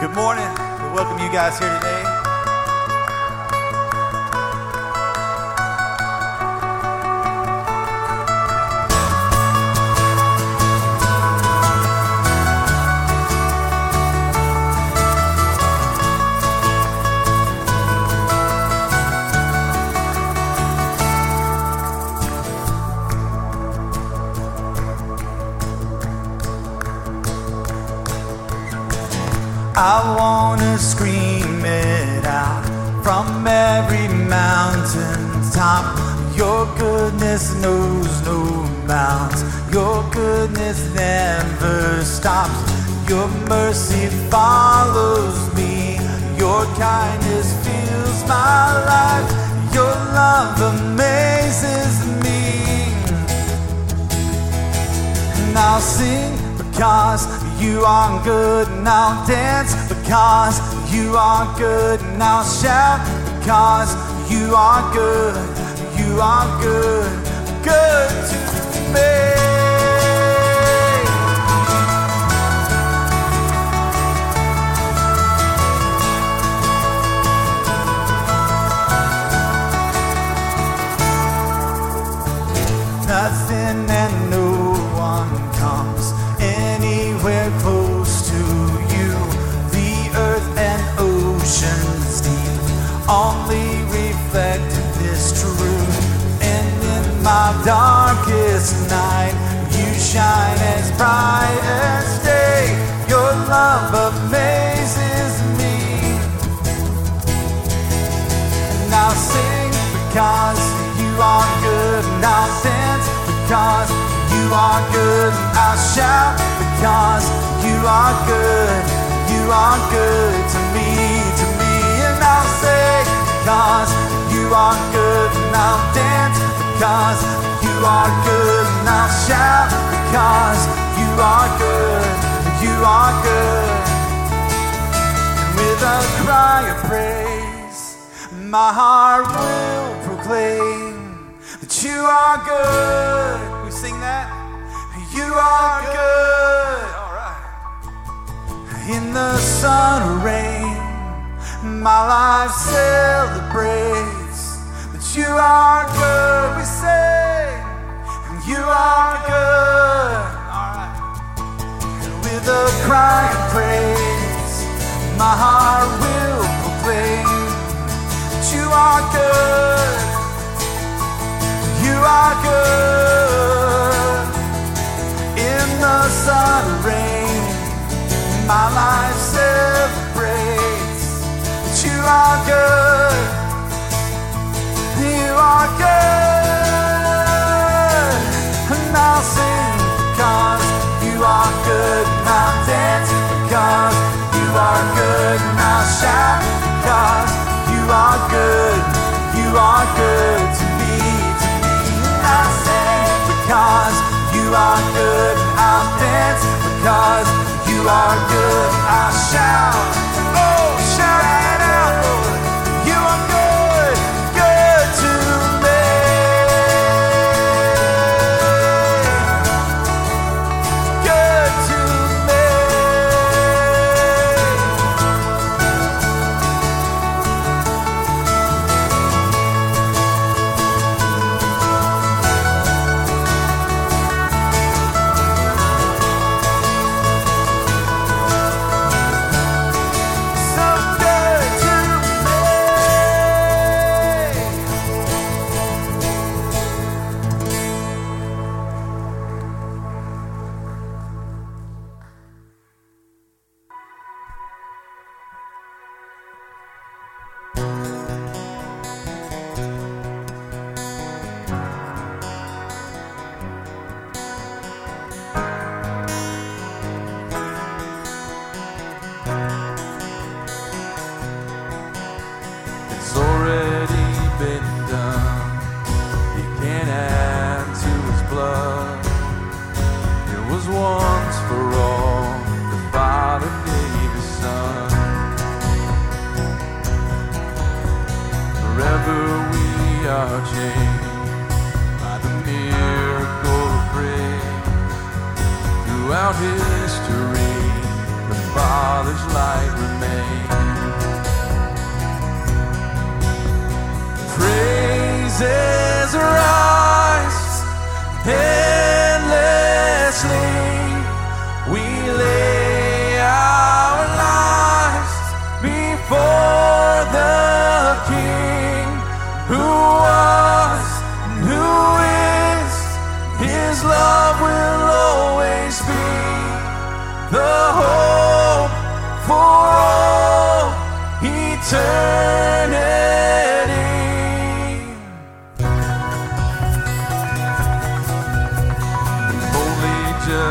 Good morning. We welcome you guys here today. Goodness knows no bounds. Your goodness never stops. Your mercy follows me. Your kindness fills my life. Your love amazes me. And I'll sing because you are good, and I'll dance because you are good, and I'll shout because you are good, you are good, good to me. Darkest night, you shine as bright as day. Your love amazes me. And I'll sing because you are good, and I'll dance because you are good, and I'll shout because you are good, you are good to me, to me, and I'll say because you are good, and I'll dance because you are good, and I'll shout because you are good, you are good. And with a cry of praise, my heart will proclaim that you are good. We sing that. You are good. All right. In the sun or rain, my life celebrates you are good. We say, you are good. With a cry of praise, my heart will proclaim you are good. You are good. In the sun rain, my life celebrates that you are good. Because you are good. And I'll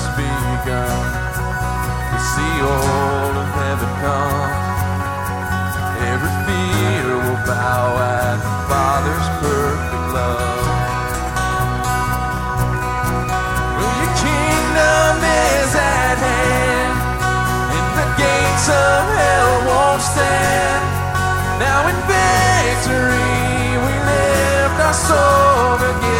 just begun to see all of heaven come. Every fear will bow at the Father's perfect love. Well, your kingdom is at hand, and the gates of hell won't stand. Now in victory we lift our soul again.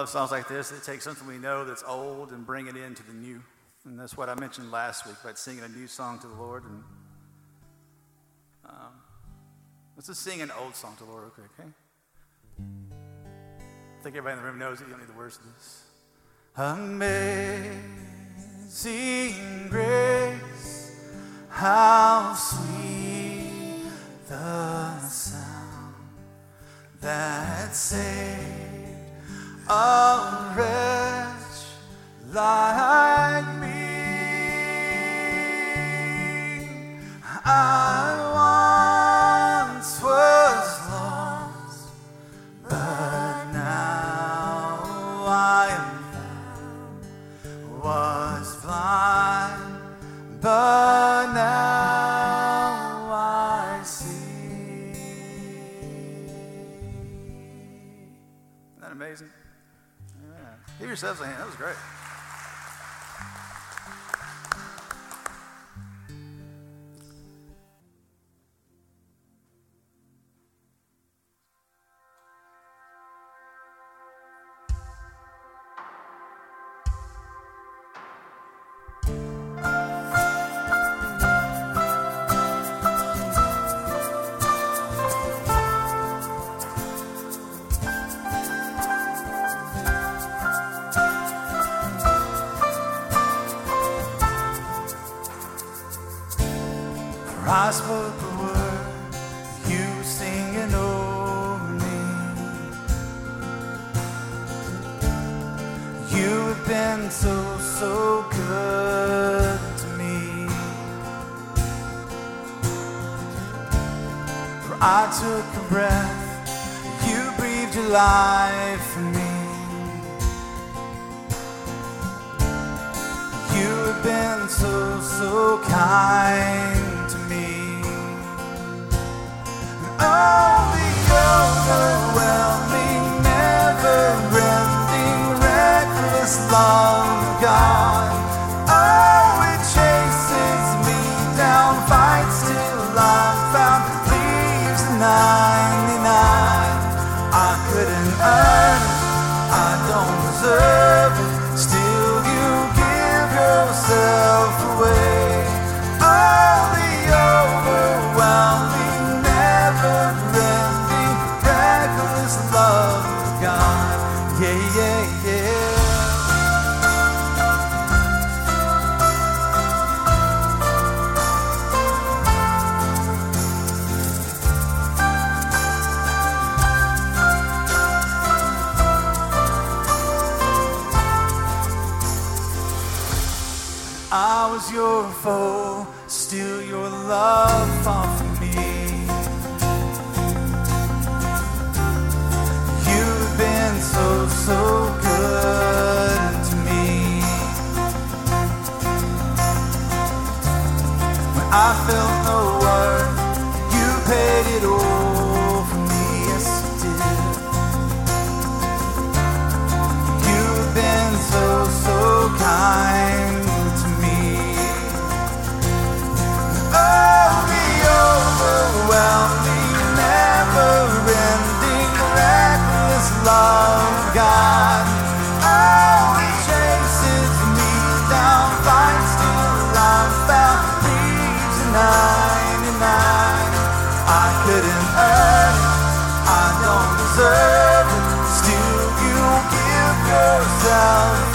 Love songs like this. It takes something we know that's old and bring it into the new. And that's what I mentioned last week about singing a new song to the Lord. And um, let's just sing an old song to the Lord, okay? okay? I think everybody in the room knows that You don't need the words to this. Amazing grace, how sweet the sound that saved a wretch like me. I yourselves a hand. That was great. Life in me. You have been so, so kind to me. Oh, the overwhelming, never-ending, reckless love of God. Oh, it chases me down, fights till I'm found, leaves the 99. Foe, still your love fought for me. You've been so, so good to me. When I felt God. Oh, it chases me down, fights till I'm found, leaves a 99. I couldn't earn it, I don't deserve it. Still, you give yourself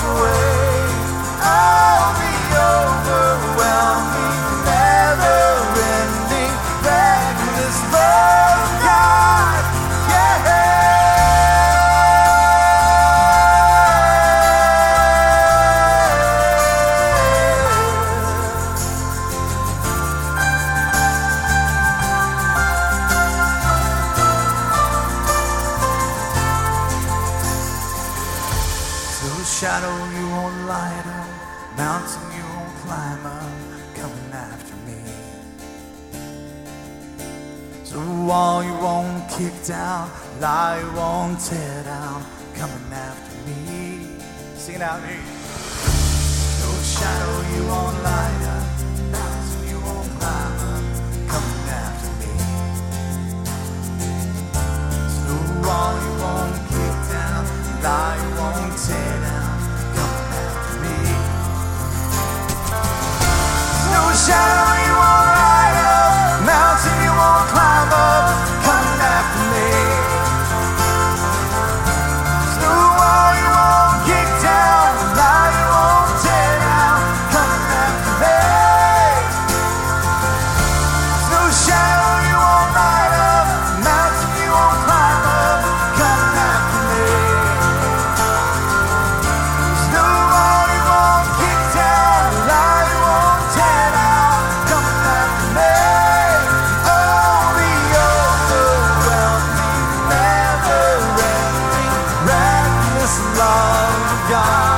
God.